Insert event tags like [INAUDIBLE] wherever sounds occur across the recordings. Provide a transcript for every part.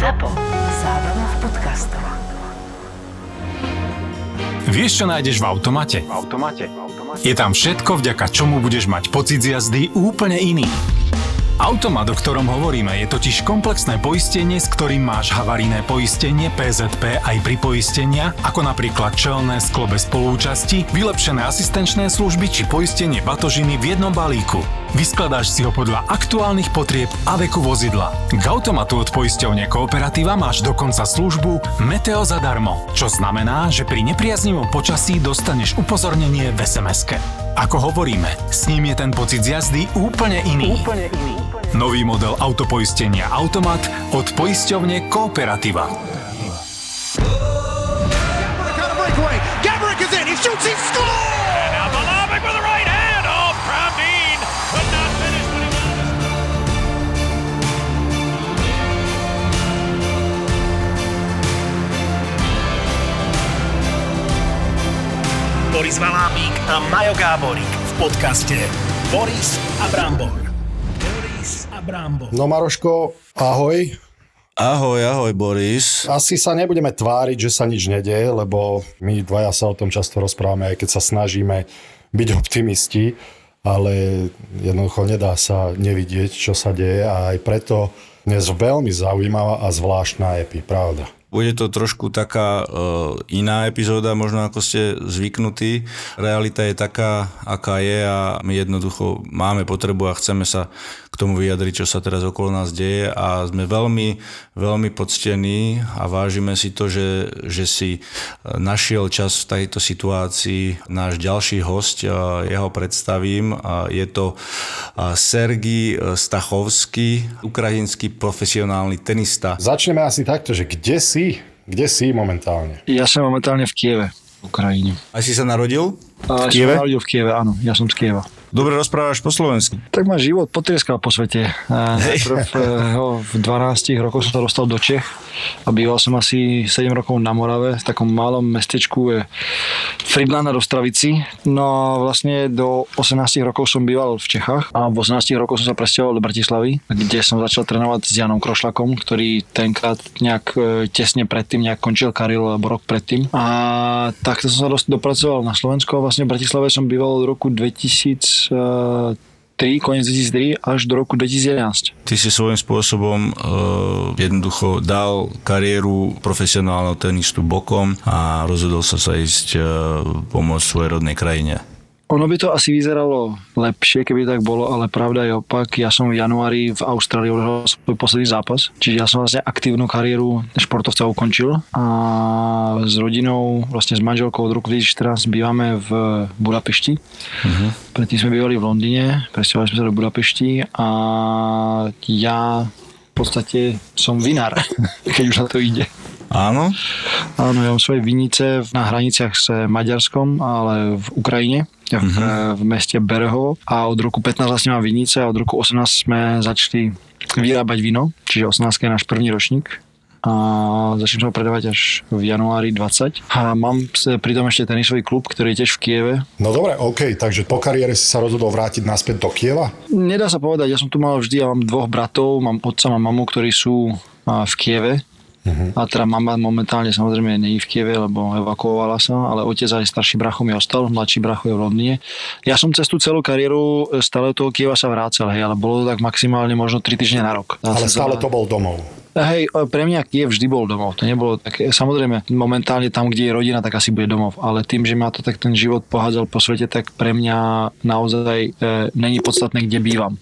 ZAPO. Zábrná v podcastov. Vieš, čo nájdeš v automate? V automate. Je tam všetko, vďaka čomu budeš mať pocit z jazdy úplne iný. Automat, o ktorom hovoríme, je totiž komplexné poistenie, s ktorým máš havarijné poistenie PZP aj pri poistenia, ako napríklad čelné sklo bez spolúčasti, vylepšené asistenčné služby či poistenie batožiny v jednom balíku. Vyskladáš si ho podľa aktuálnych potrieb a veku vozidla. K automatu od poisťovne Kooperativa máš dokonca službu Meteo zadarmo, čo znamená, že pri nepriaznivom počasí dostaneš upozornenie v sms Ako hovoríme, s ním je ten pocit z jazdy úplne iný. Úplne iný. Nový model autopoistenia Automat od poisťovne Kooperativa. Oh. Boris Valábík a Majo Gáborík v podcaste Boris a Brambor. Boris a Brambor. No Maroško, ahoj. Ahoj, ahoj Boris. Asi sa nebudeme tváriť, že sa nič nedeje, lebo my dvaja sa o tom často rozprávame, aj keď sa snažíme byť optimisti, ale jednoducho nedá sa nevidieť, čo sa deje a aj preto dnes veľmi zaujímavá a zvláštna epi, pravda. Bude to trošku taká uh, iná epizóda, možno ako ste zvyknutí. Realita je taká, aká je a my jednoducho máme potrebu a chceme sa k tomu vyjadriť, čo sa teraz okolo nás deje a sme veľmi, veľmi poctení a vážime si to, že, že si našiel čas v tejto situácii náš ďalší host, jeho predstavím. Uh, je to uh, Sergij Stachovský, ukrajinský profesionálny tenista. Začneme asi takto, že kde si? Kde si momentálne? Ja som momentálne v Kieve, v Ukrajine. Aj si sa narodil? A V Kieve? Som narodil v Kieve, áno, ja som z Kieva. Dobre rozprávaš po slovensky. Tak ma život potrieskal po svete. Najprv eh, v 12 rokoch som sa dostal do Čech a býval som asi 7 rokov na Morave, v takom malom mestečku je Fridlana Rostravici. No a vlastne do 18 rokov som býval v Čechách a v 18 rokoch som sa presťahoval do Bratislavy, kde som začal trénovať s Janom Krošlakom, ktorý tenkrát nejak e, tesne predtým nejak končil kariéru, alebo rok predtým. A takto som sa dopracoval na Slovensku a vlastne v Bratislave som býval od roku 2003, koniec 2003 až do roku 2011. Ty si svojím spôsobom uh, jednoducho dal kariéru profesionálneho tenistu bokom a rozhodol sa sa ísť uh, pomôcť svojej rodnej krajine. Ono by to asi vyzeralo lepšie, keby tak bolo, ale pravda je opak. Ja som v januári v Austrálii odohral svoj posledný zápas, čiže ja som vlastne aktívnu kariéru športovca ukončil a s rodinou, vlastne s manželkou od roku 2014 bývame v Budapešti. Uh-huh. Predtým sme bývali v Londýne, presťahovali sme sa do Budapešti a ja v podstate som vinár, [LAUGHS] keď už na to ide. Áno? Áno, ja mám svoje vinice na hraniciach s Maďarskom, ale v Ukrajine, v, uh-huh. v meste Berehovo a od roku 15 vlastne mám vinice a od roku 18 sme začali vyrábať víno, čiže 18 je náš prvý ročník a začnem ho predávať až v januári 20. A mám pritom ešte tenisový klub, ktorý je tiež v Kieve. No dobre, OK, takže po kariére si sa rozhodol vrátiť naspäť do Kieva? Nedá sa povedať, ja som tu mal vždy, ja mám dvoch bratov, mám otca, mám mamu, ktorí sú v Kieve, Uh-huh. A teda mama momentálne samozrejme je v Kieve, lebo evakuovala sa, ale otec aj starší bracho mi ostal, mladší bracho je v Londýne. Ja som cez tú celú kariéru stále do toho Kieva sa vrácal, hej, ale bolo to tak maximálne možno 3 týždne na rok. Ale stále to bol domov. Hej, pre mňa Kiev vždy bol domov. To nebolo tak, samozrejme, momentálne tam, kde je rodina, tak asi bude domov. Ale tým, že ma to tak ten život pohádzal po svete, tak pre mňa naozaj e, není podstatné, kde bývam.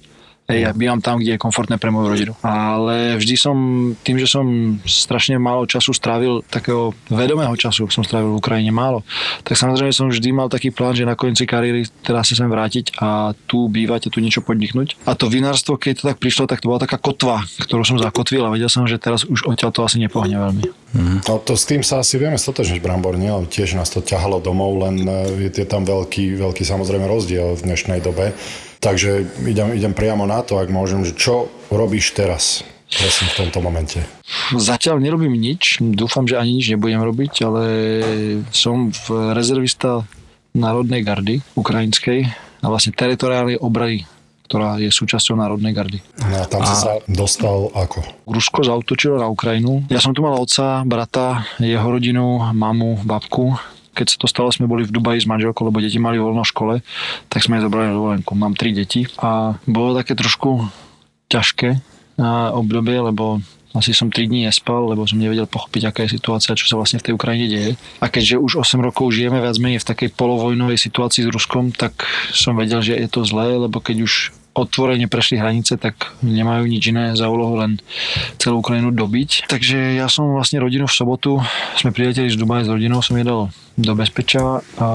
Hej, ja bývam tam, kde je komfortné pre moju rodinu. Ale vždy som, tým, že som strašne málo času strávil, takého vedomého času som strávil v Ukrajine málo, tak samozrejme som vždy mal taký plán, že na konci kariéry teraz sa sem vrátiť a tu bývať a tu niečo podniknúť. A to vinárstvo, keď to tak prišlo, tak to bola taká kotva, ktorú som zakotvil a vedel som, že teraz už odtiaľ to asi nepohne veľmi. Mm. No to s tým sa asi vieme stotožniť, Brambor, nie? Tiež nás to ťahalo domov, len je, je tam veľký, veľký samozrejme rozdiel v dnešnej dobe. Takže idem, idem priamo na to, ak môžem, že čo robíš teraz? Presne v tomto momente. Zatiaľ nerobím nič, dúfam, že ani nič nebudem robiť, ale som v rezervista Národnej gardy ukrajinskej a vlastne teritoriálnej obrady ktorá je súčasťou Národnej gardy. No a tam si sa dostal ako? Rusko zautočilo na Ukrajinu. Ja som tu mal otca, brata, jeho rodinu, mamu, babku. Keď sa to stalo, sme boli v Dubaji s manželkou, lebo deti mali voľno v škole, tak sme zobrali na dovolenku. Mám tri deti a bolo také trošku ťažké a obdobie, lebo asi som 3 dní nespal, lebo som nevedel pochopiť, aká je situácia, čo sa vlastne v tej Ukrajine deje. A keďže už 8 rokov žijeme viac menej v takej polovojnovej situácii s Ruskom, tak som vedel, že je to zlé, lebo keď už otvorene prešli hranice, tak nemajú nič iné za úlohu, len celú Ukrajinu dobiť. Takže ja som vlastne rodinu v sobotu, sme prileteli z Dubaja s rodinou, som jedal do bezpečia a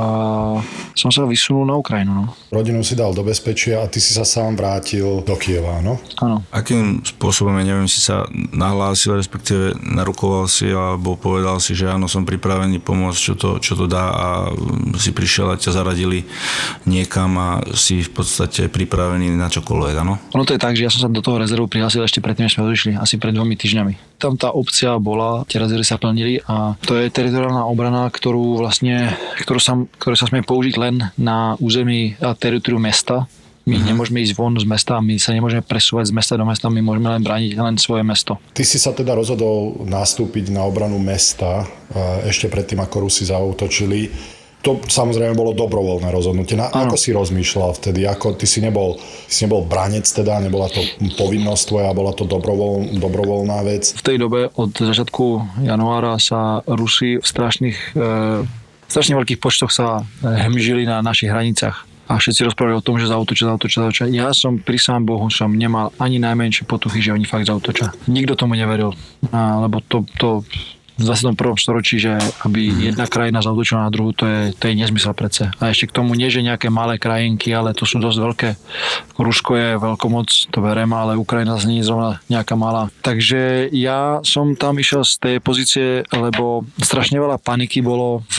som sa vysunul na Ukrajinu. No. Rodinu si dal do bezpečia a ty si sa sám vrátil do Kieva, no? Áno. Akým spôsobom, ja neviem, si sa nahlásil, respektíve narukoval si alebo povedal si, že áno, som pripravený pomôcť, čo to, čo to dá a si prišiel a ťa zaradili niekam a si v podstate pripravený na čokoľvek, áno? Ono to je tak, že ja som sa do toho rezervu prihlásil ešte predtým, než sme odišli, asi pred dvomi týždňami. Tam tá opcia bola, tie rezervy sa plnili a to je teritoriálna obrana, ktorú vlastne, ktorú sa, ktorú sa smie použiť len na území a teritoriu mesta. My mm-hmm. nemôžeme ísť von z mesta, my sa nemôžeme presúvať z mesta do mesta, my môžeme len brániť len svoje mesto. Ty si sa teda rozhodol nastúpiť na obranu mesta e, ešte predtým, ako Rusi zautočili. To samozrejme bolo dobrovoľné rozhodnutie. Na, ako si rozmýšľal vtedy? Ako, ty si nebol, si nebol branec teda, nebola to povinnosť tvoja, bola to dobrovoľ, dobrovoľná vec? V tej dobe od začiatku januára sa Rusi v strašných, e, strašne veľkých počtoch sa e, hemžili na našich hranicách a všetci rozprávali o tom, že zautočia, zautočia, zautočia. Ja som pri sám Bohu som nemal ani najmenšie potuchy, že oni fakt zautočia. Nikto tomu neveril, a, lebo to, to 21. storočí, že aby Mhm. jedna krajina zautočila na druhú, to je, to je nezmysel predsa. A ešte k tomu nie, že nejaké malé krajinky, ale to sú dosť veľké. Rusko je veľkomoc, to verem, ale Ukrajina znie zrovna nejaká malá. Takže ja som tam išiel z tej pozície, lebo strašne veľa paniky bolo v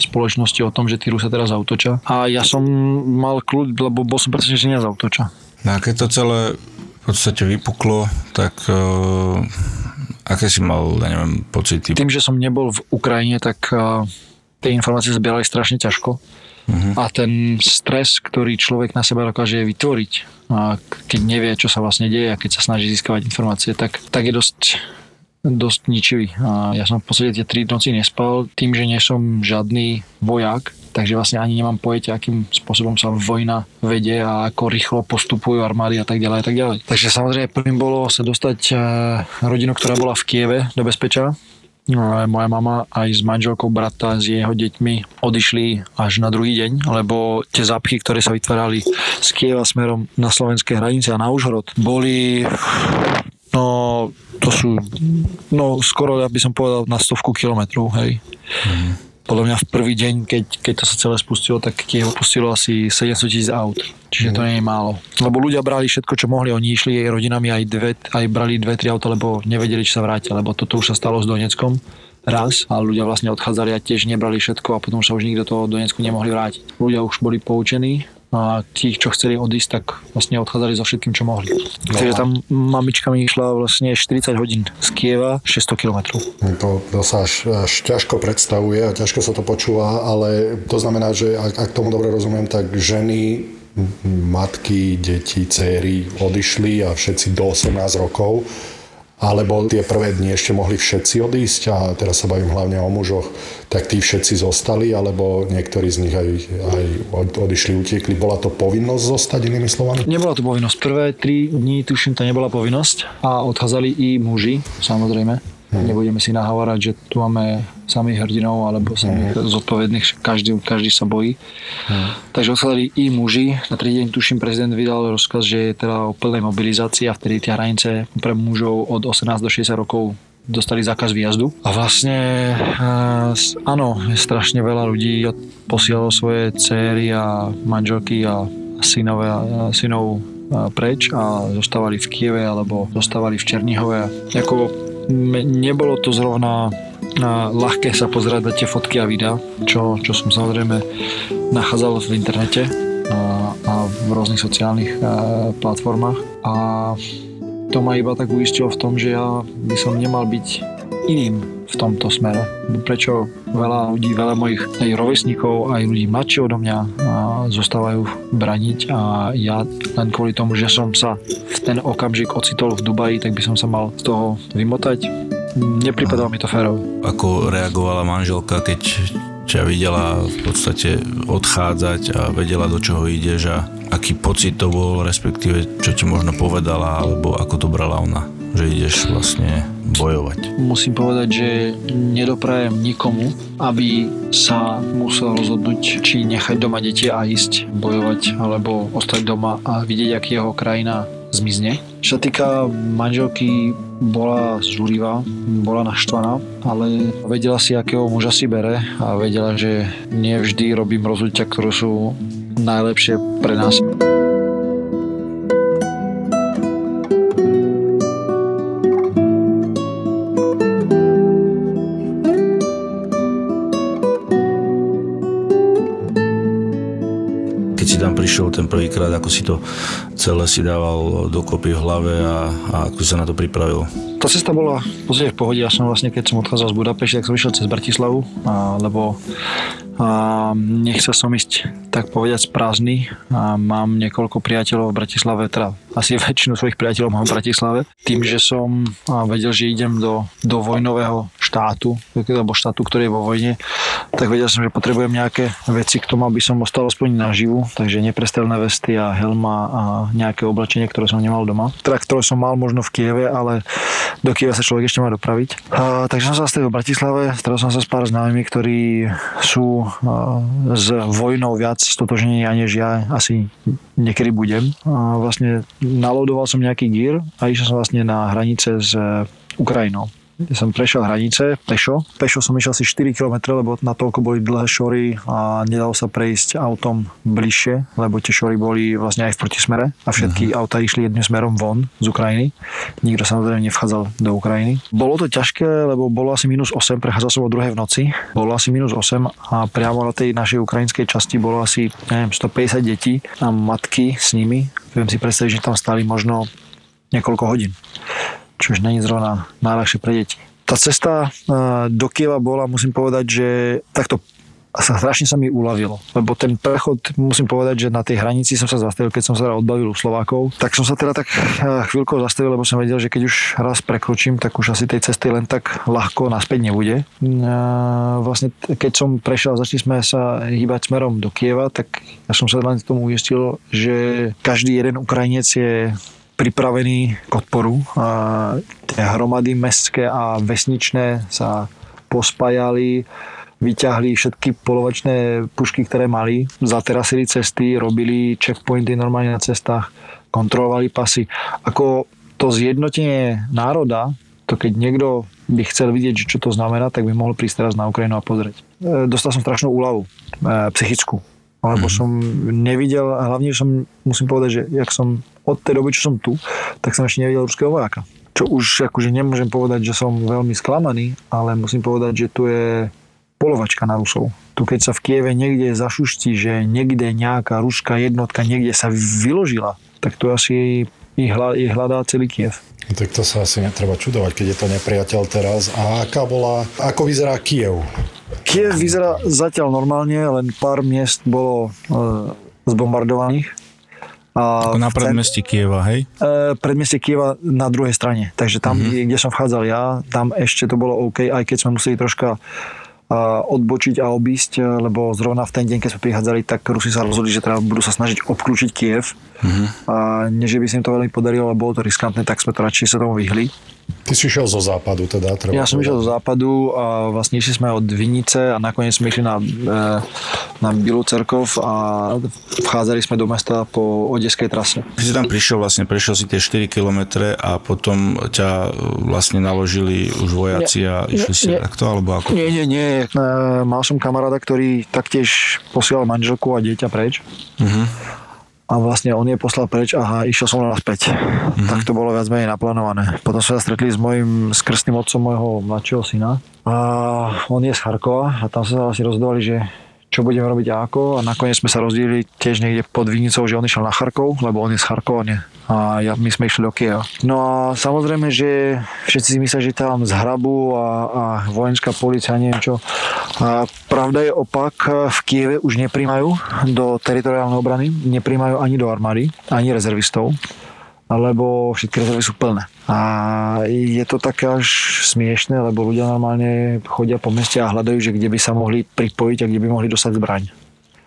spoločnosti o tom, že tí Rusia teraz zautočia. A ja som mal kľud, lebo bol som presvedčený, že nezautočia. No a keď to celé v podstate vypuklo, tak uh, aké si mal, ja neviem, pocity? Tým, že som nebol v Ukrajine, tak uh, tie informácie zbierali strašne ťažko. Uh-huh. A ten stres, ktorý človek na seba dokáže vytvoriť, a keď nevie, čo sa vlastne deje a keď sa snaží získavať informácie, tak, tak je dosť dosť ničivý. A ja som v podstate tie tri noci nespal tým, že nie som žiadny vojak, takže vlastne ani nemám pojetie, akým spôsobom sa vojna vedie a ako rýchlo postupujú armády a tak ďalej a tak ďalej. Takže samozrejme prvým bolo sa dostať eh, rodinu, ktorá bola v Kieve do bezpečia. No, moja mama aj s manželkou brata s jeho deťmi odišli až na druhý deň, lebo tie zápchy, ktoré sa vytvárali z Kieva smerom na slovenské hranice a na Užhorod, boli no to sú no skoro, ja by som povedal, na stovku kilometrov, hej. Mm. Podľa mňa v prvý deň, keď, keď to sa celé spustilo, tak Kiev opustilo asi 700 tisíc aut. Čiže to nie je málo. Lebo ľudia brali všetko, čo mohli. Oni išli jej rodinami aj, dve, aj brali dve, tri auta, lebo nevedeli, či sa vrátia. Lebo toto už sa stalo s Doneckom raz a ľudia vlastne odchádzali a tiež nebrali všetko a potom sa už nikto toho Donecku nemohli vrátiť. Ľudia už boli poučení a tí, čo chceli odísť, tak vlastne odchádzali so všetkým, čo mohli. No. Takže tam mamička mi išla vlastne 40 hodín z Kieva, 600 km. To, to sa až, až ťažko predstavuje a ťažko sa to počúva, ale to znamená, že ak, ak tomu dobre rozumiem, tak ženy, matky, deti, céry odišli a všetci do 18 rokov alebo tie prvé dni ešte mohli všetci odísť a teraz sa bavím hlavne o mužoch, tak tí všetci zostali, alebo niektorí z nich aj, aj odišli, utiekli. Bola to povinnosť zostať, inými slovami? Nebola to povinnosť. Prvé tri dní, tuším, to nebola povinnosť a odchádzali i muži, samozrejme. Hmm. Nebudeme si nahovárať, že tu máme samých hrdinov alebo samých hmm. zodpovedných, každý, každý sa bojí. Hmm. Takže odchádzali i muži. Na tretí deň, tuším, prezident vydal rozkaz, že je teda o plnej mobilizácii a vtedy tie hranice pre mužov od 18 do 60 rokov dostali zákaz výjazdu. A vlastne áno, strašne veľa ľudí posielalo svoje céry a manželky a synové, synov preč a zostávali v Kieve alebo zostávali v Černihove. Ako nebolo to zrovna ľahké sa pozerať na tie fotky a videa, čo, čo som samozrejme nachádzal v internete a, a v rôznych sociálnych a, platformách a to ma iba tak uistilo v tom, že ja by som nemal byť iným v tomto smere. Prečo veľa ľudí, veľa mojich aj rovesníkov, aj ľudí mladších odo mňa a zostávajú braniť a ja len kvôli tomu, že som sa v ten okamžik ocitol v Dubaji, tak by som sa mal z toho vymotať. Nepripadalo mi to férové. Ako reagovala manželka, keď ťa videla v podstate odchádzať a vedela, do čoho ideš a aký pocit to bol, respektíve čo ti možno povedala, alebo ako to brala ona, že ideš vlastne bojovať. Musím povedať, že nedoprajem nikomu, aby sa musel rozhodnúť, či nechať doma deti a ísť bojovať, alebo ostať doma a vidieť, ak jeho krajina zmizne. Čo sa týka manželky, bola zúrivá, bola naštvaná, ale vedela si, akého muža si bere a vedela, že nie vždy robím rozhodnutia, ktoré sú najlepšie pre nás. Si tam prišiel ten prvýkrát, ako si to celé si dával dokopy v hlave a, a ako si sa na to pripravil? Tá cesta bola v podstate v pohode. Ja som vlastne, keď som odchádzal z Budapešti, tak som išiel cez Bratislavu, a, lebo a nechcel som ísť tak povedať prázdny. A mám niekoľko priateľov v Bratislave, teda asi väčšinu svojich priateľov mám v Bratislave. Tým, že som a, vedel, že idem do, do vojnového štátu, alebo štátu, ktorý je vo vojne, tak vedel som, že potrebujem nejaké veci k tomu, aby som ostal aspoň naživu, takže neprestrelné vesty a helma a nejaké oblečenie, ktoré som nemal doma. Teda, ktoré som mal možno v Kieve, ale do Kieva sa človek ešte má dopraviť. A, takže som sa zastavil v Bratislave, stretol som sa s pár známymi, ktorí sú a, s vojnou viac stotožnení, než ja asi niekedy budem. A vlastne nalodoval som nejaký gear a išiel som vlastne na hranice s Ukrajinou som prešiel hranice pešo. Pešo som išiel asi 4 km, lebo na toľko boli dlhé šory a nedalo sa prejsť autom bližšie, lebo tie šory boli vlastne aj v protismere a všetky uh-huh. auta išli jedným smerom von z Ukrajiny. Nikto samozrejme nevchádzal do Ukrajiny. Bolo to ťažké, lebo bolo asi minus 8, prechádzal som o druhej v noci. Bolo asi minus 8 a priamo na tej našej ukrajinskej časti bolo asi neviem, 150 detí a matky s nimi. Viem si predstaviť, že tam stali možno niekoľko hodín čo už není zrovna najľahšie pre deti. Tá cesta do Kieva bola, musím povedať, že takto sa strašne sa mi uľavilo, lebo ten prechod, musím povedať, že na tej hranici som sa zastavil, keď som sa teda odbavil u Slovákov, tak som sa teda tak chvíľko zastavil, lebo som vedel, že keď už raz prekročím, tak už asi tej cesty len tak ľahko naspäť nebude. Vlastne keď som prešiel, začali sme sa hýbať smerom do Kieva, tak ja som sa len tomu uistil, že každý jeden Ukrajinec je pripravení k odporu. A tie hromady mestské a vesničné sa pospájali, vyťahli všetky polovačné pušky, ktoré mali, zaterasili cesty, robili checkpointy normálne na cestách, kontrolovali pasy. Ako to zjednotenie národa, to keď niekto by chcel vidieť, čo to znamená, tak by mohol prísť teraz na Ukrajinu a pozrieť. E, dostal som strašnú úľavu, e, psychickú lebo mm-hmm. som nevidel, a hlavne som, musím povedať, že jak som od tej doby, čo som tu, tak som ešte nevidel ruského vojáka. Čo už akože nemôžem povedať, že som veľmi sklamaný, ale musím povedať, že tu je polovačka na Rusov. Tu keď sa v Kieve niekde zašuští, že niekde nejaká ruská jednotka niekde sa vyložila, tak to asi ich, hľadá celý Kiev. No tak to sa asi netreba čudovať, keď je to nepriateľ teraz. A aká bola, ako vyzerá Kiev? Kiev vyzerá zatiaľ normálne, len pár miest bolo e, zbombardovaných. Ako na predmestí Kieva, hej? E, predmestie Kieva na druhej strane. Takže tam, mm-hmm. kde som vchádzal ja, tam ešte to bolo OK, aj keď sme museli troška odbočiť a obísť, lebo zrovna v ten deň, keď sme prichádzali, tak Rusi sa rozhodli, že teda budú sa snažiť obklúčiť Kiev. Mm-hmm. A nie, že by sa im to veľmi podarilo, lebo bolo to riskantné, tak sme to radšej sa tomu vyhli. Ty si šiel zo západu teda? Treba ja som išiel zo západu a vlastne išli sme od Vinice a nakoniec sme išli na, e, na Bilú cerkov a vchádzali sme do mesta po odeskej trase. Ty si tam prišiel vlastne, prešiel si tie 4 km a potom ťa vlastne naložili už vojaci a išli si takto, alebo ako? Nie, nie, nie. E, mal som kamaráda, ktorý taktiež posielal manželku a dieťa preč. Uh-huh a vlastne on je poslal preč a išiel som naspäť. Mm-hmm. Tak to bolo viac menej naplánované. Potom sa stretli s mojim skrstným otcom môjho mladšieho syna a on je z Charkova a tam sa vlastne rozhodovali, že čo budeme robiť a ako a nakoniec sme sa rozdielili tiež niekde pod Vinicou, že on išiel na Charkov, lebo on je z Charkova, nie. A ja, my sme išli do Kieva. No a samozrejme, že všetci si myslia, že tam z hrabu a, a vojenská policia, neviem čo. A pravda je opak, v Kieve už nepríjmajú do teritoriálnej obrany, nepríjmajú ani do armády, ani rezervistov lebo všetky rezervy sú plné. A je to také až smiešné, lebo ľudia normálne chodia po meste a hľadajú, že kde by sa mohli pripojiť a kde by mohli dostať zbraň.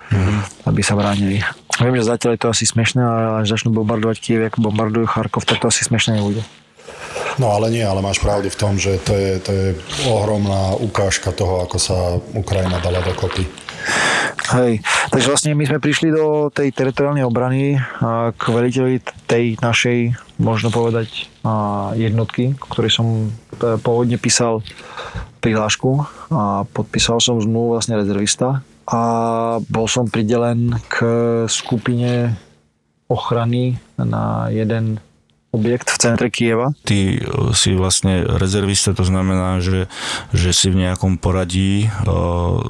Mm-hmm. Aby sa bránili. Viem, že zatiaľ je to asi smiešné, ale až začnú bombardovať Kiev, ako bombardujú Charkov, tak to asi smiešné nebude. No ale nie, ale máš pravdu v tom, že to je, to je ohromná ukážka toho, ako sa Ukrajina dala dokopy. Hej, takže vlastne my sme prišli do tej teritoriálnej obrany k veliteľi tej našej, možno povedať, jednotky, ktorej som e, pôvodne písal prihlášku a podpísal som zmluvu vlastne rezervista a bol som pridelen k skupine ochrany na jeden objekt v centre Kieva. Ty e, si vlastne rezervista, to znamená, že, že si v nejakom poradí, uh,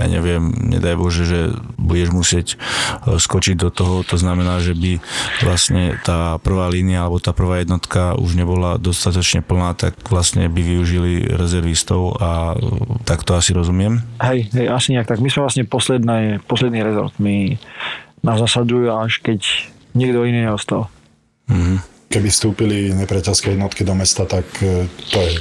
ja neviem, nedaj Bože, že budeš musieť uh, skočiť do toho, to znamená, že by vlastne tá prvá línia alebo tá prvá jednotka už nebola dostatočne plná, tak vlastne by využili rezervistov a tak to asi rozumiem. Hej, hej, asi nejak tak. My sme vlastne posledný, posledný rezort. My nás zasadzujú až keď niekto iný neostal. Mm-hmm keby vstúpili nepriateľské jednotky do mesta, tak e, to je,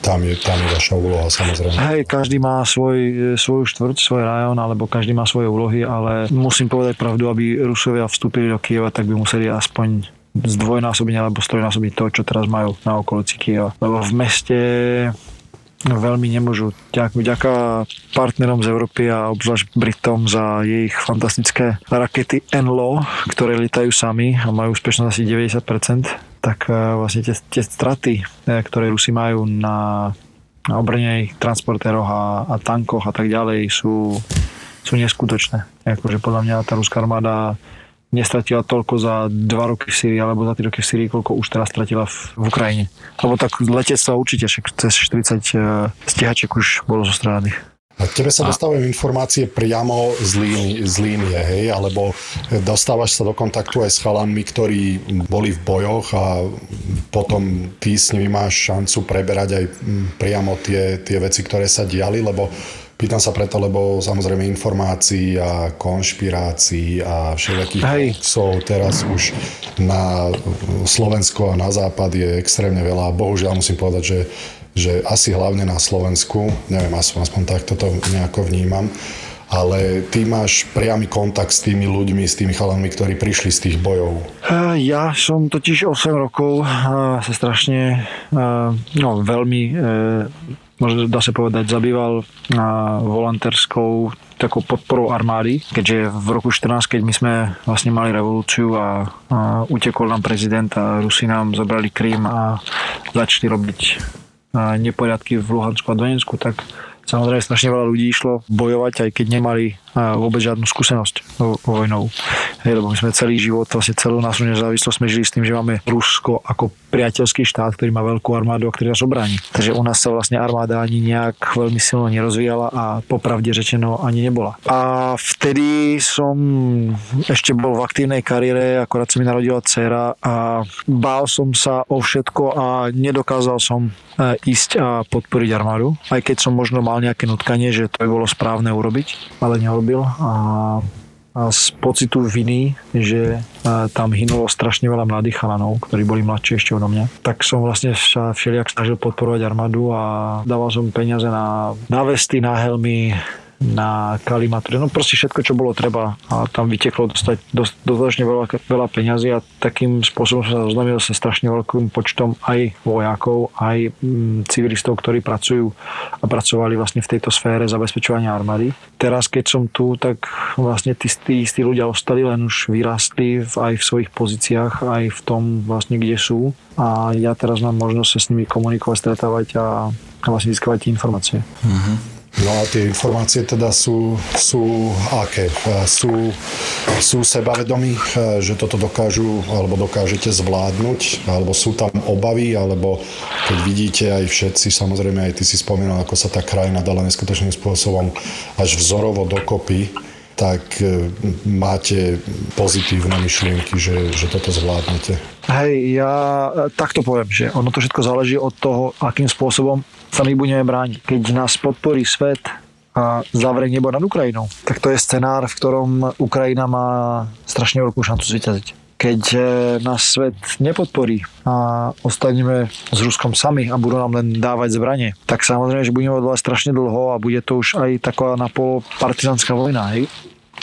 tam, je, tam je vaša úloha samozrejme. Hej, každý má svoj, e, svoju štvrť, svoj rajón, alebo každý má svoje úlohy, ale musím povedať pravdu, aby Rusovia vstúpili do Kieva, tak by museli aspoň zdvojnásobiť alebo strojnásobiť to, čo teraz majú na okolici Kieva. Lebo v meste veľmi nemôžu. Vďaka partnerom z Európy a obzvlášť Britom za ich fantastické rakety NLO, ktoré letajú sami a majú úspešnosť asi 90%, tak e, vlastne tie, tie straty, e, ktoré Rusi majú na, na obrnených transportéroch a, a tankoch a tak ďalej sú, sú neskutočné. Akože podľa mňa tá ruská armáda nestratila toľko za dva roky v Syrii alebo za 3 roky v Syrii, koľko už teraz stratila v, v Ukrajine. Lebo tak letectva určite, však cez 40 uh, stíhačiek už bolo zostradaných. A tebe sa dostávajú informácie priamo z, línie, z línie, hej? Alebo dostávaš sa do kontaktu aj s chalanmi, ktorí boli v bojoch a potom ty s nimi máš šancu preberať aj priamo tie, tie veci, ktoré sa diali, lebo Pýtam sa preto, lebo samozrejme informácií a konšpirácií a všetkých hoaxov teraz už na Slovensko a na západ je extrémne veľa. Bohužiaľ musím povedať, že, že asi hlavne na Slovensku, neviem, aspoň, takto to nejako vnímam, ale ty máš priamy kontakt s tými ľuďmi, s tými chalami, ktorí prišli z tých bojov. Ja som totiž 8 rokov sa strašne no, veľmi možno dá sa povedať, zabýval volontérskou takou podporou armády, keďže v roku 14, keď my sme vlastne mali revolúciu a, a utekol nám prezident a Rusi nám zobrali Krím a začali robiť neporiadky v Luhansku a Donetsku, tak Samozrejme, strašne veľa ľudí išlo bojovať, aj keď nemali vôbec žiadnu skúsenosť vojnou. Hej, lebo my sme celý život, vlastne celú našu nezávislosť sme žili s tým, že máme Rusko ako priateľský štát, ktorý má veľkú armádu a ktorý nás obráni. Takže u nás sa vlastne armáda ani nejak veľmi silno nerozvíjala a popravde řečeno ani nebola. A vtedy som ešte bol v aktívnej kariére, akorát sa mi narodila dcera a bál som sa o všetko a nedokázal som e, ísť a podporiť armádu, aj keď som možno mal nejaké nutkanie, že to by bolo správne urobiť, ale neurobil a z pocitu viny, že tam hynulo strašne veľa mladých chalanov, ktorí boli mladší ešte odo mňa, tak som vlastne sa všelijak snažil podporovať armádu a dával som peniaze na, na vesty, na helmy, na kalimatúre, no proste všetko, čo bolo treba a tam vyteklo dostať dostatočne veľa, veľa peňazí a takým spôsobom som sa zoznámil sa strašne veľkým počtom aj vojakov, aj mm, civilistov, ktorí pracujú a pracovali vlastne v tejto sfére zabezpečovania armády. Teraz, keď som tu, tak vlastne tí, tí istí ľudia ostali, len už vyrastli aj v svojich pozíciách, aj v tom vlastne, kde sú a ja teraz mám možnosť sa s nimi komunikovať, stretávať a, a vlastne získavať informácie. Mm-hmm. No a tie informácie teda sú, sú aké? E, Sú, sú sebavedomí, e, že toto dokážu alebo dokážete zvládnuť, alebo sú tam obavy, alebo keď vidíte aj všetci, samozrejme aj ty si spomínal, ako sa tá krajina dala neskutočným spôsobom až vzorovo dokopy, tak e, máte pozitívne myšlienky, že, že toto zvládnete. Hej, ja e, takto poviem, že ono to všetko záleží od toho, akým spôsobom sa my budeme brániť. Keď nás podporí svet a zavrie nebo nad Ukrajinou, tak to je scenár, v ktorom Ukrajina má strašne veľkú šancu zvíťaziť. Keď nás svet nepodporí a ostaneme s Ruskom sami a budú nám len dávať zbranie, tak samozrejme, že budeme odvolať strašne dlho a bude to už aj taká napolo vojna, hej?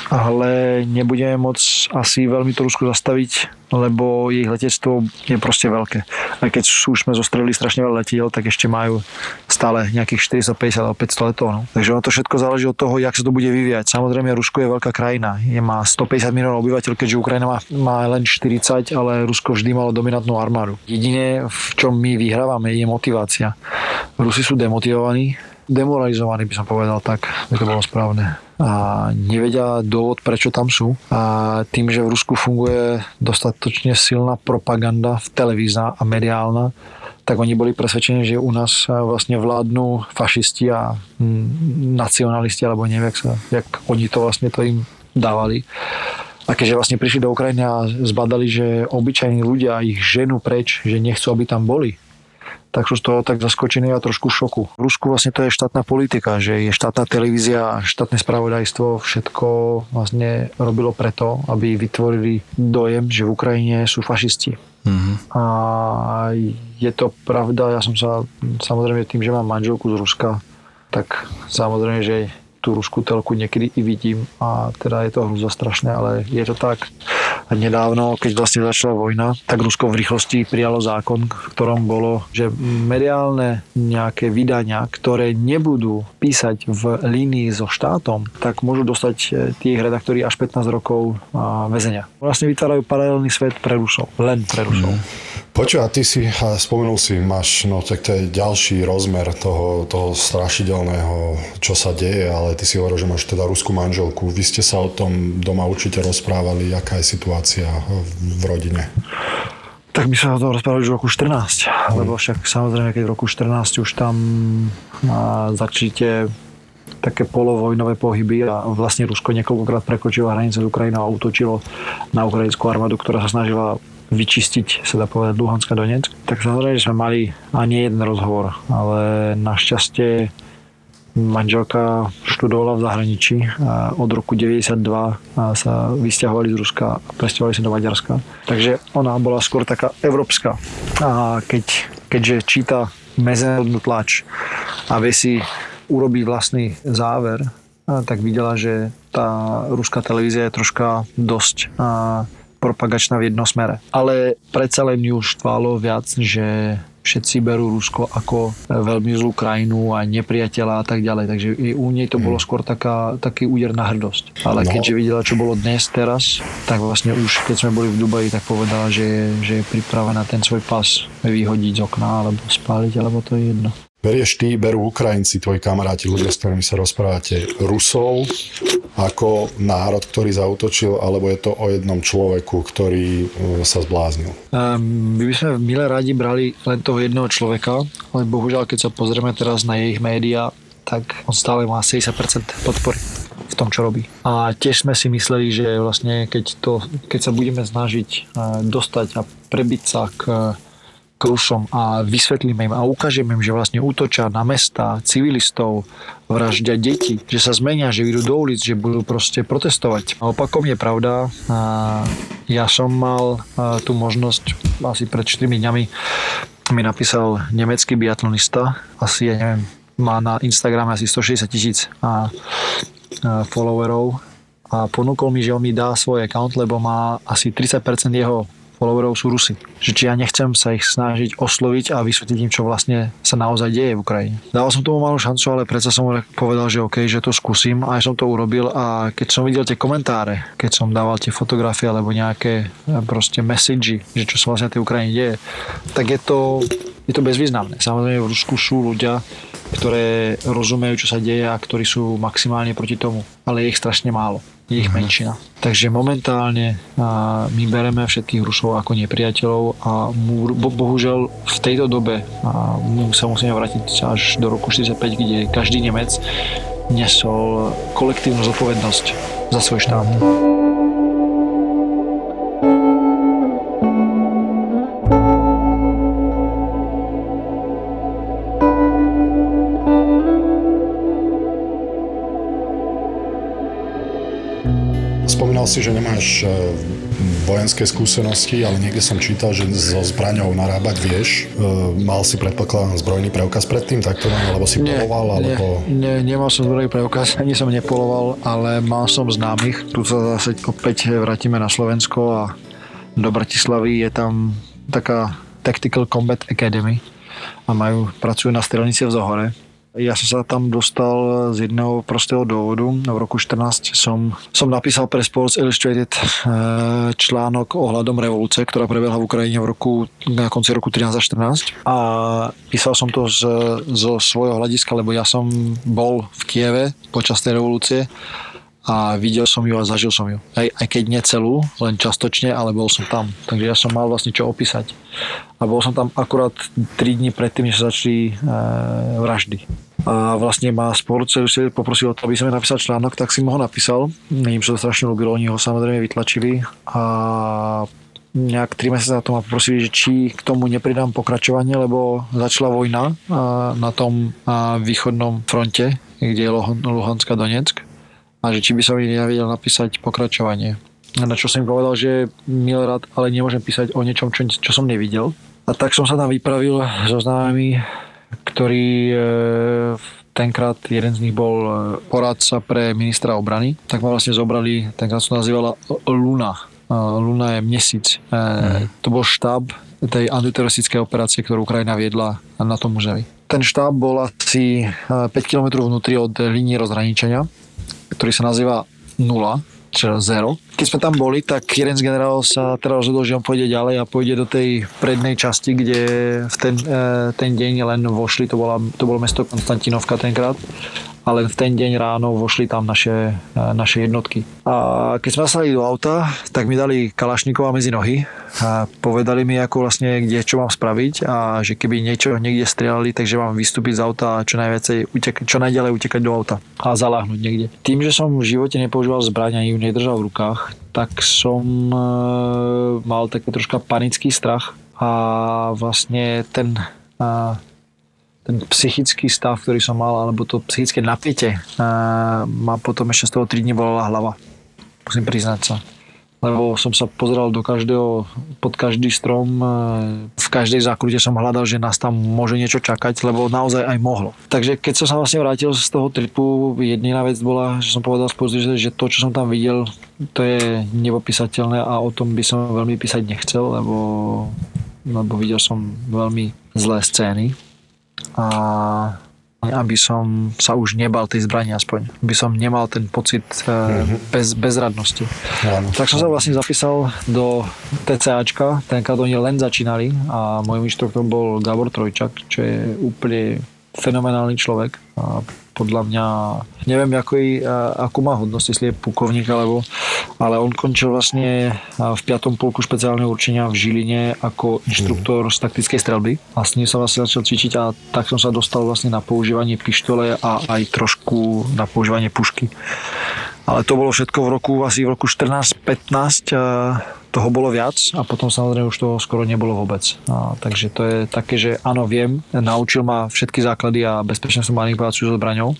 ale nebudeme môcť asi veľmi to Rusko zastaviť, lebo ich letectvo je proste veľké. Aj keď už sme zostrelili strašne veľa letiel, tak ešte majú stále nejakých 450 alebo 500 letónov. Takže ono to všetko záleží od toho, jak sa to bude vyvíjať. Samozrejme, Rusko je veľká krajina. Je, má 150 miliónov obyvateľov, keďže Ukrajina má, má len 40, ale Rusko vždy malo dominantnú armádu. Jedine, v čom my vyhrávame, je motivácia. Rusi sú demotivovaní, demoralizovaní by som povedal tak, by to bolo správne a nevedia dôvod, prečo tam sú. A tým, že v Rusku funguje dostatočne silná propaganda v televízna a mediálna, tak oni boli presvedčení, že u nás vlastne vládnu fašisti a mm, nacionalisti, alebo neviem, jak, sa, jak oni to vlastne to im dávali. A keďže vlastne prišli do Ukrajiny a zbadali, že obyčajní ľudia ich ženú preč, že nechcú, aby tam boli, tak sú z toho tak zaskočení a trošku v šoku. V Rusku vlastne to je štátna politika, že je štátna televízia, štátne spravodajstvo, všetko vlastne robilo preto, aby vytvorili dojem, že v Ukrajine sú fašisti. Mm-hmm. A je to pravda, ja som sa samozrejme tým, že mám manželku z Ruska, tak samozrejme, že tú ruskú telku niekedy i vidím a teda je to hrúza strašné, ale je to tak. A nedávno, keď vlastne začala vojna, tak Rusko v rýchlosti prijalo zákon, v ktorom bolo, že mediálne nejaké vydania, ktoré nebudú písať v línii so štátom, tak môžu dostať e, tých redaktori až 15 rokov väzenia. Vlastne vytvárajú paralelný svet pre Rusov, len pre Rusov. Mm. Počuj, a ty si a spomenul si, máš, no tak to je ďalší rozmer toho, toho strašidelného, čo sa deje, ale ty si hovoril, že máš teda ruskú manželku. Vy ste sa o tom doma určite rozprávali, aká je situácia v, rodine. Tak my sa o tom rozprávali už v roku 14, hmm. lebo však samozrejme, keď v roku 14 už tam začnite také polovojnové pohyby a vlastne Rusko niekoľkokrát prekočilo hranice z Ukrajiny a útočilo na ukrajinskú armádu, ktorá sa snažila vyčistiť, sa dá povedať, Luhansk a Donetsk. Tak samozrejme, že sme mali ani jeden rozhovor, ale našťastie manželka študovala v zahraničí od roku 92 sa vysťahovali z Ruska a presťahovali sa do Maďarska. Takže ona bola skôr taká európska. A keď, keďže číta medzinárodnú tlač a vie si urobiť vlastný záver, tak videla, že tá ruská televízia je troška dosť propagačná v jednom smere. Ale predsa len ju štvalo viac, že všetci berú Rusko ako veľmi zlú krajinu a nepriateľa a tak ďalej. Takže u nej to bolo mm. skôr taká, taký úder na hrdosť. Ale no. keďže videla, čo bolo dnes, teraz, tak vlastne už keď sme boli v Dubaji, tak povedala, že je, že je pripravená ten svoj pas vyhodiť z okna alebo spáliť, alebo to je jedno. Berieš ty, berú Ukrajinci, tvoji kamaráti, ľudia, s ktorými sa rozprávate, Rusov ako národ, ktorý zautočil, alebo je to o jednom človeku, ktorý uh, sa zbláznil? Um, my by sme milé radi brali len toho jedného človeka, ale bohužiaľ, keď sa pozrieme teraz na ich médiá, tak on stále má 70% podpory v tom, čo robí. A tiež sme si mysleli, že vlastne keď, to, keď sa budeme snažiť dostať a prebiť sa k Rusom a vysvetlíme im a ukážeme im, že vlastne útočia na mesta, civilistov, vraždia deti, že sa zmenia, že vyjdú do ulic, že budú proste protestovať. A opakom je pravda. Ja som mal tú možnosť asi pred 4 dňami mi napísal nemecký biatlonista, asi, ja neviem, má na Instagrame asi 160 tisíc followerov a ponúkol mi, že on mi dá svoj account, lebo má asi 30% jeho followerov sú Rusi. Že či ja nechcem sa ich snažiť osloviť a vysvetliť im, čo vlastne sa naozaj deje v Ukrajine. Dával som tomu malú šancu, ale predsa som povedal, že OK, že to skúsim a som to urobil a keď som videl tie komentáre, keď som dával tie fotografie alebo nejaké eh, proste message, že čo sa vlastne v tej Ukrajine deje, tak je to je to bezvýznamné. Samozrejme v Rusku sú ľudia, ktoré rozumejú, čo sa deje a ktorí sú maximálne proti tomu. Ale je ich strašne málo. Je ich menšina. Takže momentálne my bereme všetkých Rusov ako nepriateľov a mu, bo, bohužiaľ v tejto dobe sa musíme vrátiť až do roku 45, kde každý Nemec nesol kolektívnu zodpovednosť za svoj štát. Spomínal si, že nemáš e, vojenské skúsenosti, ale niekde som čítal, že so zbraňou narábať vieš. E, Mal si predpokladám zbrojný preukaz predtým, takto alebo si poloval, alebo... Nie, nie, nemal som zbrojný preukaz, [LAUGHS] ani som nepoloval, ale mal som známych. Tu sa zase opäť vrátime na Slovensko a do Bratislavy je tam taká Tactical Combat Academy a majú, pracujú na strelnici v Zohore. Ja som sa tam dostal z jedného prostého dôvodu. V roku 14 som, som napísal pre Sports Illustrated eh, článok ohľadom revolúcie, ktorá prebehla v Ukrajine v roku, na konci roku 13 a 14. A písal som to z, zo svojho hľadiska, lebo ja som bol v Kieve počas tej revolúcie a videl som ju a zažil som ju. Aj, aj keď nie celú, len častočne, ale bol som tam. Takže ja som mal vlastne čo opísať. A bol som tam akurát 3 dní predtým, než sa začali e, vraždy. A vlastne ma si poprosil o to, aby som napísal článok, tak si mu ho napísal. Im sa to strašne ľúbilo, oni ho samozrejme vytlačili a nejak 3 mesiace na to ma poprosili, že či k tomu nepridám pokračovanie, lebo začala vojna na tom východnom fronte, kde je Luhansk a Donetsk a že či by som ja vedel napísať pokračovanie. Na čo som im povedal, že milý rád, ale nemôžem písať o niečom, čo, čo som nevidel. A tak som sa tam vypravil so známymi, ktorý e, tenkrát jeden z nich bol e, poradca pre ministra obrany, tak ma vlastne zobrali, tenkrát sa nazývala Luna. Luna je mesiac. Mm. To bol štáb tej antiteroristickej operácie, ktorú Ukrajina viedla na tom území. Ten štáb bol asi 5 km vnútri od línie rozhraničenia ktorý sa nazýva Nula, čiže Zero. Keď sme tam boli, tak jeden z generálov sa teda rozhodol, že on pôjde ďalej a pôjde do tej prednej časti, kde v ten, e, ten deň len vošli, to, bola, to bolo mesto Konstantinovka tenkrát, ale v ten deň ráno vošli tam naše, e, naše jednotky. A keď sme sa do auta, tak mi dali Kalašníkova medzi nohy a povedali mi, ako vlastne, kde čo mám spraviť a že keby niečo niekde strieľali, takže mám vystúpiť z auta a čo, najviacej utek- čo najďalej utekať do auta a zaláhnuť niekde. Tým, že som v živote nepoužíval zbraň ani ju nedržal v rukách, tak som e, mal taký troška panický strach a vlastne ten e, ten psychický stav, ktorý som mal, alebo to psychické napätie, ma potom ešte z toho 3 dní bolela hlava. Musím priznať sa. Lebo som sa pozeral do každého, pod každý strom, v každej zákrute som hľadal, že nás tam môže niečo čakať, lebo naozaj aj mohlo. Takže keď som sa vlastne vrátil z toho tripu, jediná vec bola, že som povedal spolu, že to, čo som tam videl, to je nepopísateľné a o tom by som veľmi písať nechcel, lebo, lebo videl som veľmi zlé scény a aby som sa už nebal tej zbrani aspoň. By som nemal ten pocit mm-hmm. bez, bezradnosti. Áno. Tak som sa vlastne zapísal do TCAčka, tenkrát oni len začínali a môjim inštruktorom bol Gabor Trojčak, čo je úplne fenomenálny človek. A podľa mňa, neviem, ako akú má hodnosť, jestli je pukovník, alebo, ale on končil vlastne v 5. polku špeciálneho určenia v Žiline ako inštruktor z taktickej strelby a s ním som vlastne začal cvičiť a tak som sa dostal vlastne na používanie pištole a aj trošku na používanie pušky. Ale to bolo všetko v roku, asi v roku 14-15 toho bolo viac a potom samozrejme už toho skoro nebolo vôbec. A, takže to je také, že áno, viem, naučil ma všetky základy a bezpečnostnú manipuláciu so zbraňou,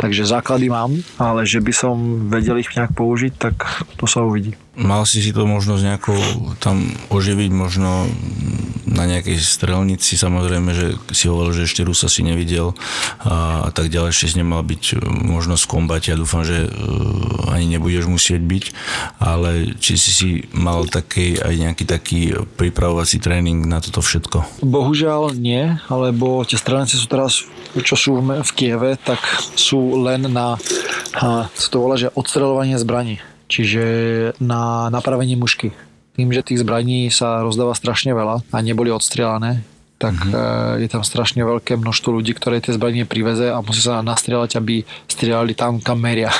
takže základy mám, ale že by som vedel ich nejak použiť, tak to sa uvidí. Mal si si to možnosť nejako tam oživiť, možno na nejakej strelnici, samozrejme, že si hovoril, že ešte Rusa si nevidel a, a tak ďalej, ešte nemal byť možnosť kombať. Ja dúfam, že uh, ani nebudeš musieť byť, ale či si si mal taký, aj nejaký taký pripravovací tréning na toto všetko? Bohužiaľ nie, alebo tie strelnice sú teraz, čo sú v Kieve, tak sú len na, a, to volá, že odstreľovanie zbraní čiže na napravenie mušky. Tým, že tých zbraní sa rozdáva strašne veľa a neboli odstrelané, tak mm-hmm. je tam strašne veľké množstvo ľudí, ktoré tie zbranie priveze a musí sa nastrieľať, aby strieľali tam, kam meria.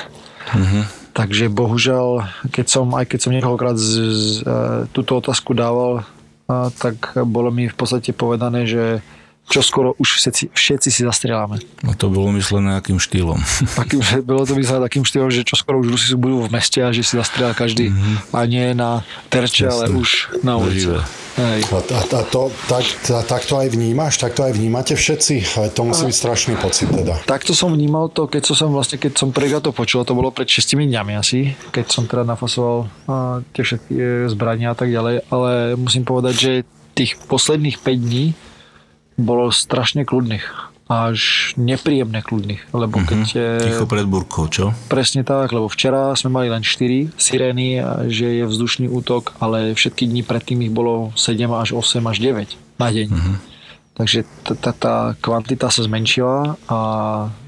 Mm-hmm. Takže bohužiaľ, keď som, aj keď som niekoľkokrát z, z, e, túto otázku dával, a, tak bolo mi v podstate povedané, že čo skoro už všetci, všetci si zastrieľame. No to bolo myslené akým štýlom. [LAUGHS] Takým, že bolo to myslené takým štýlom, že čo skoro už Rusi budú v meste a že si zastrieľa každý mm-hmm. a nie na terče, ale už na ulici. Hej. A, a, a to, tak, a, tak to aj vnímaš? Tak to aj vnímate všetci? To musí byť strašný pocit teda. Takto som vnímal to, keď som vlastne, keď som prvýkrát to počul, to bolo pred 6 dňami asi, keď som teda nafasoval a, tie všetky e, zbrania a tak ďalej, ale musím povedať, že tých posledných 5 dní bolo strašne kľudných až nepríjemne kľudných, lebo keď... Mm-hmm. Ticho pred burkou, čo? Presne tak, lebo včera sme mali len 4 sirény, že je vzdušný útok, ale všetky dni predtým ich bolo 7 až 8 až 9 na deň. Mm-hmm. Takže tá kvantita sa zmenšila a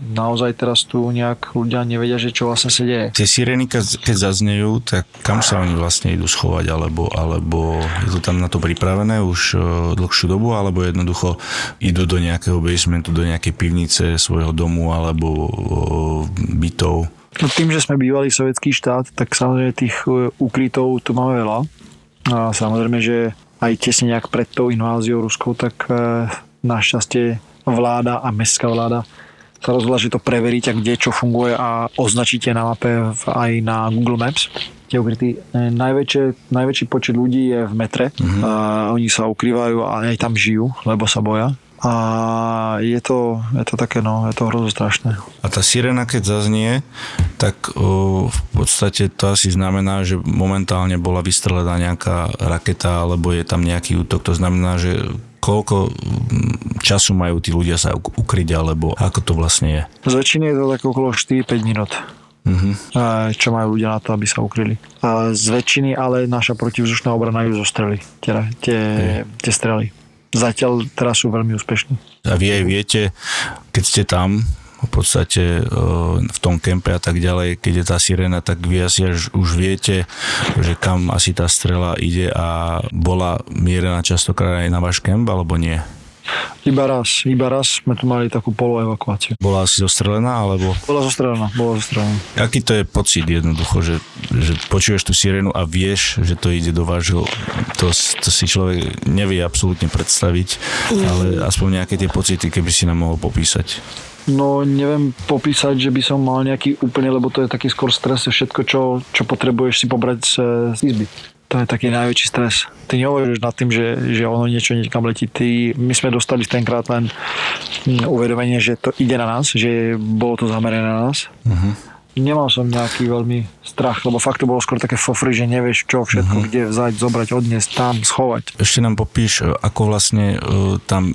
naozaj teraz tu nejak ľudia nevedia, že čo vlastne sa deje. Tie sirény, keď zaznejú, tak kam sa oni vlastne idú schovať? Alebo, alebo je to tam na to pripravené už e, dlhšiu dobu? Alebo jednoducho idú do nejakého basementu, do nejakej pivnice svojho domu alebo e, bytov? No tým, že sme bývali sovietský štát, tak samozrejme tých e, ukrytov tu máme veľa. A samozrejme, že aj tesne nejak pred tou inváziou ruskou, tak e, našťastie vláda a mestská vláda sa rozhodla, že to preveríte, kde čo funguje a označíte na mape aj na Google Maps. Tie ukrytí. E, najväčšie, najväčší počet ľudí je v metre. Mm-hmm. A oni sa ukrývajú a aj tam žijú, lebo sa boja a je to, je to také, no, je to hrozne strašné. A tá sirena, keď zaznie, tak o, v podstate to asi znamená, že momentálne bola vystrelená nejaká raketa, alebo je tam nejaký útok, to znamená, že koľko času majú tí ľudia sa ukryť, alebo ako to vlastne je? Z väčšiny je to tak okolo 4-5 minút. Uh-huh. čo majú ľudia na to, aby sa ukryli. A z väčšiny ale naša protivzdušná obrana ju zostreli, tie, tie, tie strely zatiaľ teraz sú veľmi úspešní. A vy aj viete, keď ste tam, v podstate v tom kempe a tak ďalej, keď je tá sirena, tak vy asi až už viete, že kam asi tá strela ide a bola mierená častokrát aj na váš kemp, alebo nie? Iba raz, iba raz sme tu mali takú poloevakuáciu. Bola asi zostrelená, alebo? Bola zostrelená, bola zostrelená. Aký to je pocit jednoducho, že, že počuješ tú sirénu a vieš, že to ide do vášho, to, to si človek nevie absolútne predstaviť, ale aspoň nejaké tie pocity, keby si nám mohol popísať. No neviem popísať, že by som mal nejaký úplne, lebo to je taký skôr stres, všetko, čo, čo potrebuješ si pobrať z, z izby. To je taký najväčší stres. Ty neuvažuješ nad tým, že, že ono niečo niekam letí. Ty, my sme dostali tenkrát len hm, uvedomenie, že to ide na nás, že bolo to zamerané na nás. Uh-huh nemal som nejaký veľmi strach, lebo fakt to bolo skôr také fofry, že nevieš čo všetko, uh-huh. kde vzať, zobrať, odniesť, tam, schovať. Ešte nám popíš, e, ako vlastne uh, tam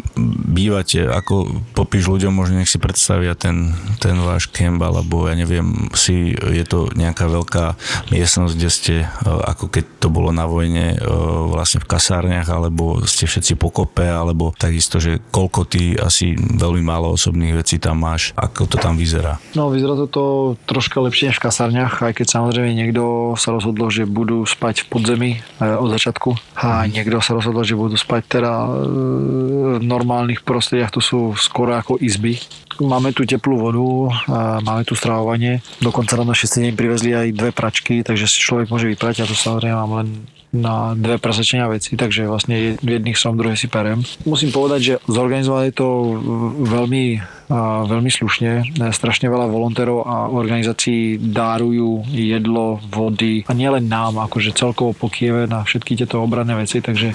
bývate, ako popíš ľuďom, možno nech si predstavia ten, ten váš kemp, alebo ja neviem, si je to nejaká veľká miestnosť, kde ste, uh, ako keď to bolo na vojne, uh, vlastne v kasárniach, alebo ste všetci pokope, alebo takisto, že koľko ty asi veľmi málo osobných vecí tam máš, ako to tam vyzerá? No, vyzerá to, to trošku troška lepšie než v kasárniach, aj keď samozrejme niekto sa rozhodol, že budú spať v podzemí e, od začiatku a niekto sa rozhodol, že budú spať teda e, v normálnych prostrediach, to sú skoro ako izby. Máme tu teplú vodu, máme tu stravovanie, dokonca na naše deň privezli aj dve pračky, takže si človek môže vyprať a to samozrejme mám len na dve presečenia veci, takže vlastne jedných som, druhé si perem. Musím povedať, že zorganizovali to veľmi veľmi slušne. Strašne veľa volontérov a organizácií dárujú jedlo, vody a nielen nám, akože celkovo po Kieve na všetky tieto obranné veci, takže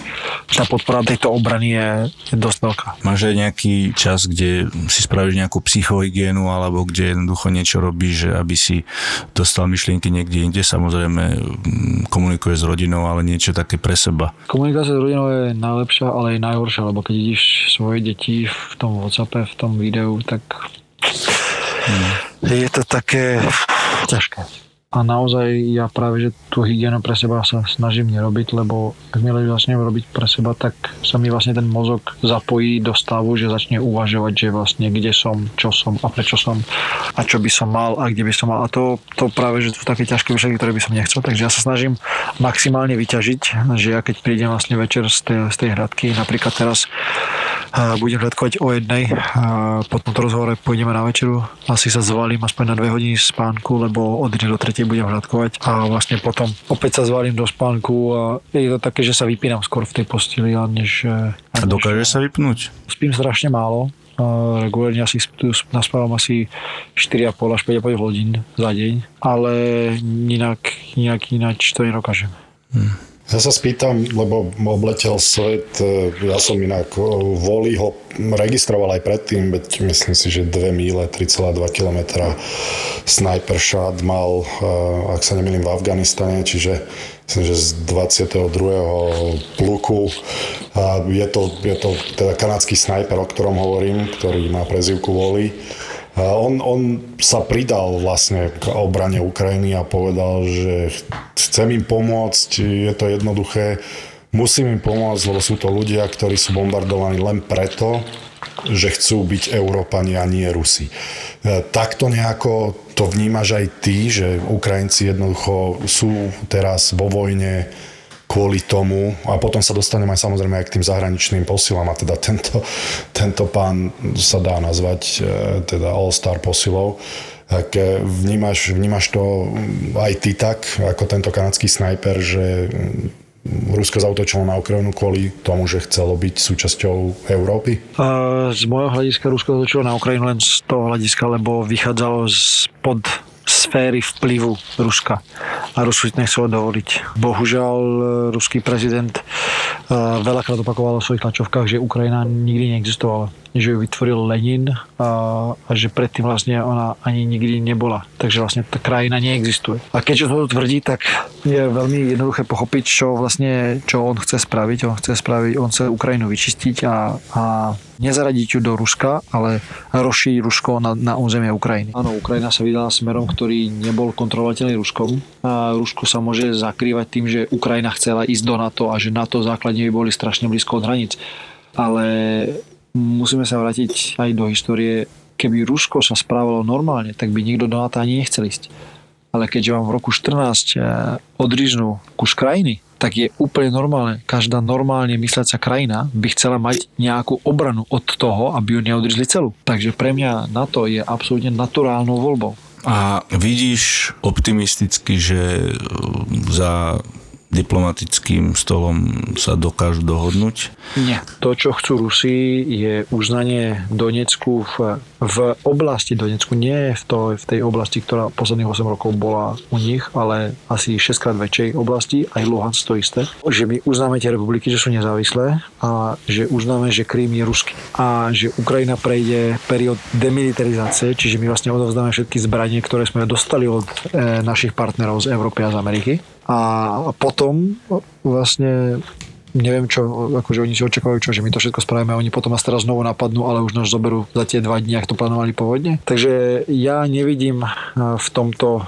tá podpora tejto obrany je, je dosť veľká. Máš aj nejaký čas, kde si spravíš nejakú psychohygienu alebo kde jednoducho niečo robíš, aby si dostal myšlienky niekde inde, samozrejme mm, komunikuje s rodinou, ale niečo také pre seba. Komunikácia s rodinou je najlepšia, ale aj najhoršia, lebo keď vidíš svoje deti v tom WhatsAppe, v tom videu, tak hmm. je to také ťažké. A naozaj ja práve, že tú hygienu pre seba sa snažím nerobiť, lebo ak mi začnem robiť pre seba, tak sa mi vlastne ten mozog zapojí do stavu, že začne uvažovať, že vlastne kde som, čo som a prečo som a čo by som mal a kde by som mal. A to, to práve, že sú také ťažké výsledky, ktoré by som nechcel. Takže ja sa snažím maximálne vyťažiť, že ja keď prídem vlastne večer z tej, z tej hradky, napríklad teraz budem hľadkovať o jednej, po tomto rozhovore pôjdeme na večeru, asi sa zvalím aspoň na dve hodiny spánku, lebo od 1 do 3 budem hľadkovať a vlastne potom opäť sa zvalím do spánku a je to také, že sa vypínam skôr v tej posteli, než... A dokáže sa vypnúť? Spím strašne málo, regulárne asi naspávam asi 4,5 až 5,5 hodín za deň, ale inak, inak ináč to nedokážem. Hmm. Ja sa spýtam, lebo obletel svet, e, ja som inak e, Voli ho registroval aj predtým, veď myslím si, že 2 míle, 3,2 km sniper shot mal, e, ak sa nemýlim, v Afganistane, čiže myslím, že z 22. pluku. Je to, je to teda kanadský sniper, o ktorom hovorím, ktorý má prezivku Voli. On, on sa pridal vlastne k obrane Ukrajiny a povedal, že chcem im pomôcť, je to jednoduché, musím im pomôcť, lebo sú to ľudia, ktorí sú bombardovaní len preto, že chcú byť Európani a nie Rusi. E, takto nejako to vnímaš aj ty, že Ukrajinci jednoducho sú teraz vo vojne, kvôli tomu, a potom sa dostaneme aj samozrejme aj k tým zahraničným posilám, a teda tento, tento pán sa dá nazvať e, teda All-Star posilou, tak e, vnímaš, vnímaš to aj ty tak, ako tento kanadský snajper, že Rusko zautočilo na Ukrajinu kvôli tomu, že chcelo byť súčasťou Európy? Z môjho hľadiska Rusko zautočilo na Ukrajinu len z toho hľadiska, lebo vychádzalo z pod sféry vplyvu Ruska a Rusko si nechcelo dovoliť. Bohužiaľ, e, ruský prezident e, veľakrát opakoval o svojich tlačovkách, že Ukrajina nikdy neexistovala že ju vytvoril Lenin a, a že predtým vlastne ona ani nikdy nebola. Takže vlastne tá krajina neexistuje. A keďže to tvrdí, tak je veľmi jednoduché pochopiť, čo vlastne, čo on chce spraviť. On chce spraviť, on chce Ukrajinu vyčistiť a, a nezaradiť ju do Ruska, ale rozšíriť Rusko na, na územie Ukrajiny. Áno, Ukrajina sa vydala smerom, ktorý nebol kontrolovateľný Ruskom. A Rusko sa môže zakrývať tým, že Ukrajina chcela ísť do NATO a že NATO základne by boli strašne blízko od hraníc. Ale musíme sa vrátiť aj do histórie. Keby Rusko sa správalo normálne, tak by nikto do NATO ani nechcel ísť. Ale keďže vám v roku 14 eh, odrižnú kus krajiny, tak je úplne normálne. Každá normálne mysleca krajina by chcela mať nejakú obranu od toho, aby ju neodrižli celú. Takže pre mňa NATO je absolútne naturálnou voľbou. A vidíš optimisticky, že za diplomatickým stolom sa dokážu dohodnúť? Nie. To, čo chcú Rusi, je uznanie Donecku v, v oblasti Donecku, nie v, to, v tej oblasti, ktorá posledných 8 rokov bola u nich, ale asi 6 krát väčšej oblasti, aj Luhansk to isté. Že my uznáme tie republiky, že sú nezávislé a že uznáme, že Krím je ruský a že Ukrajina prejde periód demilitarizácie, čiže my vlastne odovzdáme všetky zbranie, ktoré sme dostali od e, našich partnerov z Európy a z Ameriky a potom vlastne neviem čo, akože oni si očakávajú čo, že my to všetko spravíme oni potom nás teraz znovu napadnú, ale už nás zoberú za tie dva dní, ak to plánovali pôvodne. Takže ja nevidím v tomto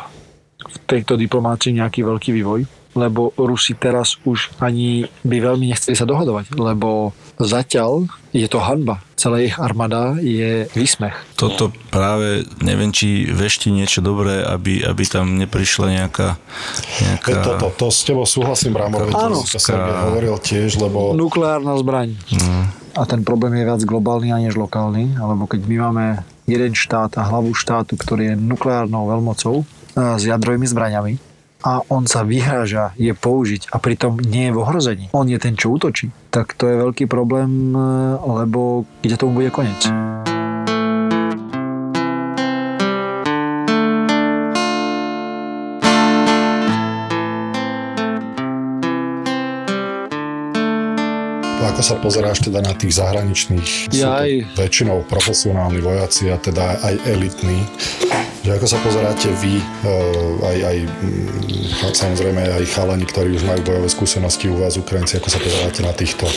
v tejto diplomácii nejaký veľký vývoj lebo Rusi teraz už ani by veľmi nechceli sa dohadovať, lebo zatiaľ je to hanba. Celá ich armáda je výsmech. Toto práve neviem, či vešti niečo dobré, aby, aby tam neprišla nejaká... nejaká... To, to, to s tebou súhlasím, Brámor, to, to som hovoril tiež, lebo... Nukleárna zbraň. Mm. A ten problém je viac globálny a než lokálny, alebo keď my máme jeden štát a hlavu štátu, ktorý je nukleárnou veľmocou s jadrovými zbraňami, a on sa vyhráža je použiť a pritom nie je v ohrození. On je ten, čo útočí. Tak to je veľký problém, lebo kde tomu bude koniec. Ako ako sa pozeráš teda na tých zahraničných, sú Jaj. väčšinou profesionálni vojaci a teda aj elitní, že ako sa pozeráte vy, e, aj, aj mm, samozrejme aj chalani, ktorí už majú bojové skúsenosti u vás, Ukrajinci, ako sa pozeráte na týchto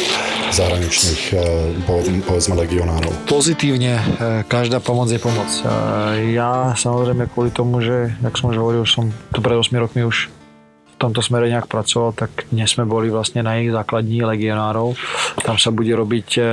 zahraničných, e, poved- povedzme, legionárov? Pozitívne, e, každá pomoc je pomoc. Ja samozrejme kvôli tomu, že, jak som už hovoril, som tu pred 8 rokmi už tomto smere nejak pracoval, tak dnes sme boli vlastne na ich základní legionárov. Tam sa bude robiť e,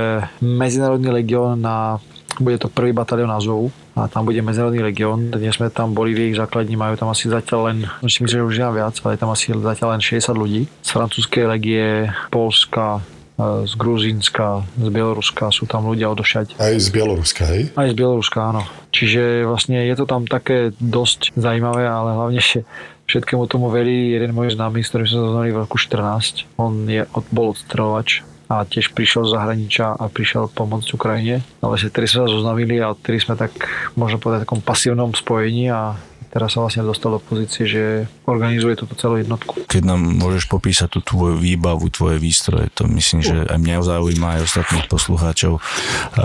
medzinárodný legión na bude to prvý batalión Azovu a tam bude medzinárodný legión. Dnes sme tam boli v ich základni, majú tam asi zatiaľ len, si myslím, že už je viac, ale je tam asi zatiaľ len 60 ľudí. Z francúzskej legie, Polska, e, z Gruzínska, z Bieloruska sú tam ľudia odošať. Aj z Bieloruska, hej? Aj z Bieloruska, áno. Čiže vlastne je to tam také dosť zaujímavé, ale hlavne že všetkému tomu verí jeden môj známy, s ktorým sa zoznali v roku 14. On je, bol odstrelovač a tiež prišiel z zahraničia a prišiel pomôcť Ukrajine. Ale že tedy sme sa zoznamili a tedy sme tak, možno povedať, takom pasívnom spojení a teraz sa vlastne dostal do pozície, že organizuje túto celú jednotku. Keď nám môžeš popísať tú tvoju výbavu, tvoje výstroje, to myslím, že aj mňa zaujíma aj ostatných poslucháčov. A,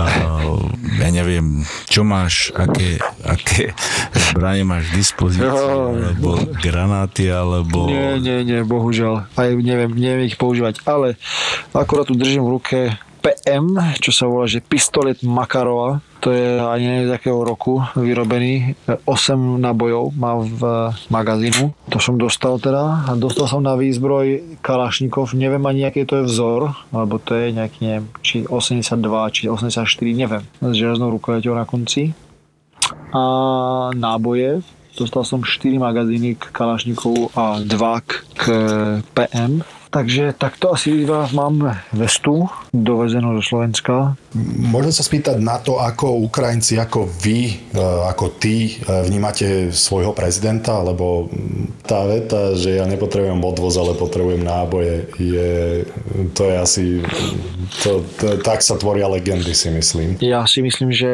ja neviem, čo máš, aké, aké zbranie máš v dispozícii, alebo granáty, alebo... Nie, nie, nie, bohužiaľ. Aj neviem, neviem ich používať, ale akorát tu držím v ruke PM, čo sa volá, že pistolet Makarova. To je ani neviem z akého roku vyrobený. 8 nábojov má v magazínu. To som dostal teda. A dostal som na výzbroj Kalašnikov. Neviem ani, aký to je vzor, alebo to je nejaký, neviem, či 82, či 84, neviem. S železnou rukojeťou na konci. A náboje. Dostal som 4 magazíny k Kalašníkovu a 2 k PM. Takže takto asi iba mám vestu dovezenú zo Slovenska. Môžem sa spýtať na to, ako Ukrajinci, ako vy, e, ako ty e, vnímate svojho prezidenta, lebo tá veta, že ja nepotrebujem odvoz, ale potrebujem náboje, je, to je asi, to, to, tak sa tvoria legendy, si myslím. Ja si myslím, že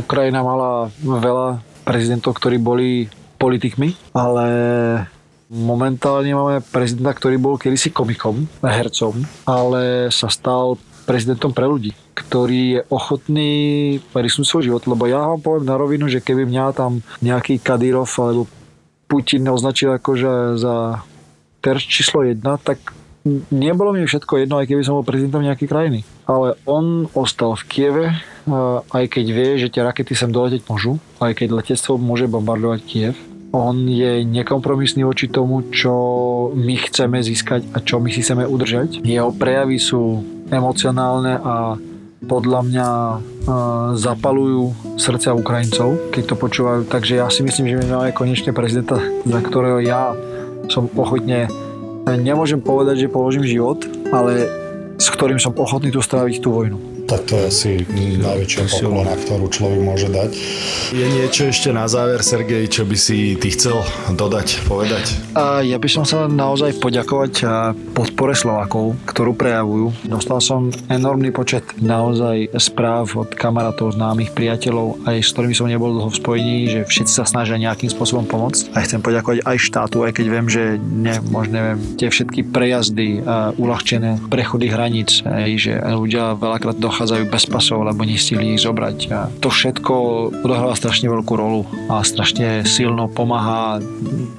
Ukrajina mala veľa prezidentov, ktorí boli politikmi, ale momentálne máme prezidenta, ktorý bol kedysi komikom, hercom, ale sa stal prezidentom pre ľudí, ktorý je ochotný risnúť svoj život. Lebo ja vám poviem na rovinu, že keby mňa tam nejaký Kadyrov alebo Putin označil akože za terč číslo jedna, tak nebolo mi všetko jedno, aj keby som bol prezidentom nejakej krajiny. Ale on ostal v Kieve, aj keď vie, že tie rakety sem doleteť môžu, aj keď letectvo môže bombardovať Kiev. On je nekompromisný voči tomu, čo my chceme získať a čo my si chceme udržať. Jeho prejavy sú emocionálne a podľa mňa uh, zapalujú srdcia Ukrajincov, keď to počúvajú. Takže ja si myslím, že my máme konečne prezidenta, za ktorého ja som ochotne, nemôžem povedať, že položím život, ale s ktorým som ochotný tu stráviť tú vojnu. Tak to je asi najväčšia poklona, ktorú človek môže dať. Je niečo ešte na záver, Sergej, čo by si ty chcel dodať, povedať? A ja by som sa naozaj poďakovať podpore Slovákov, ktorú prejavujú. Dostal som enormný počet naozaj správ od kamarátov, známych, priateľov, aj s ktorými som nebol dlho v spojení, že všetci sa snažia nejakým spôsobom pomôcť. A chcem poďakovať aj štátu, aj keď viem, že ne, možno neviem, tie všetky prejazdy, a uľahčené prechody hraníc, aj, že ľudia veľakrát dochádzajú bez pasov, lebo nestihli ich zobrať. A to všetko odohráva strašne veľkú rolu a strašne silno pomáha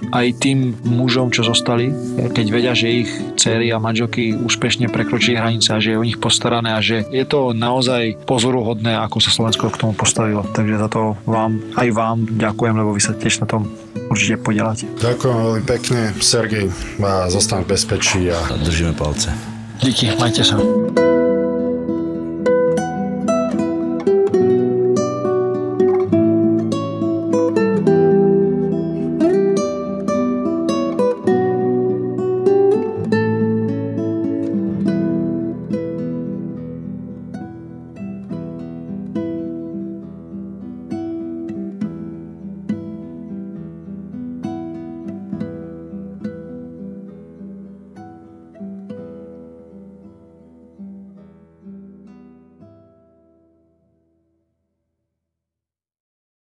aj tým mužom, čo zostali, keď vedia, že ich céry a manželky úspešne prekročili hranice a že je o nich postarané a že je to naozaj pozoruhodné, ako sa Slovensko k tomu postavilo. Takže za to vám, aj vám ďakujem, lebo vy sa tiež na tom určite podielate. Ďakujem veľmi pekne, Sergej, a zostaň v bezpečí a Držíme palce. Díky, majte sa.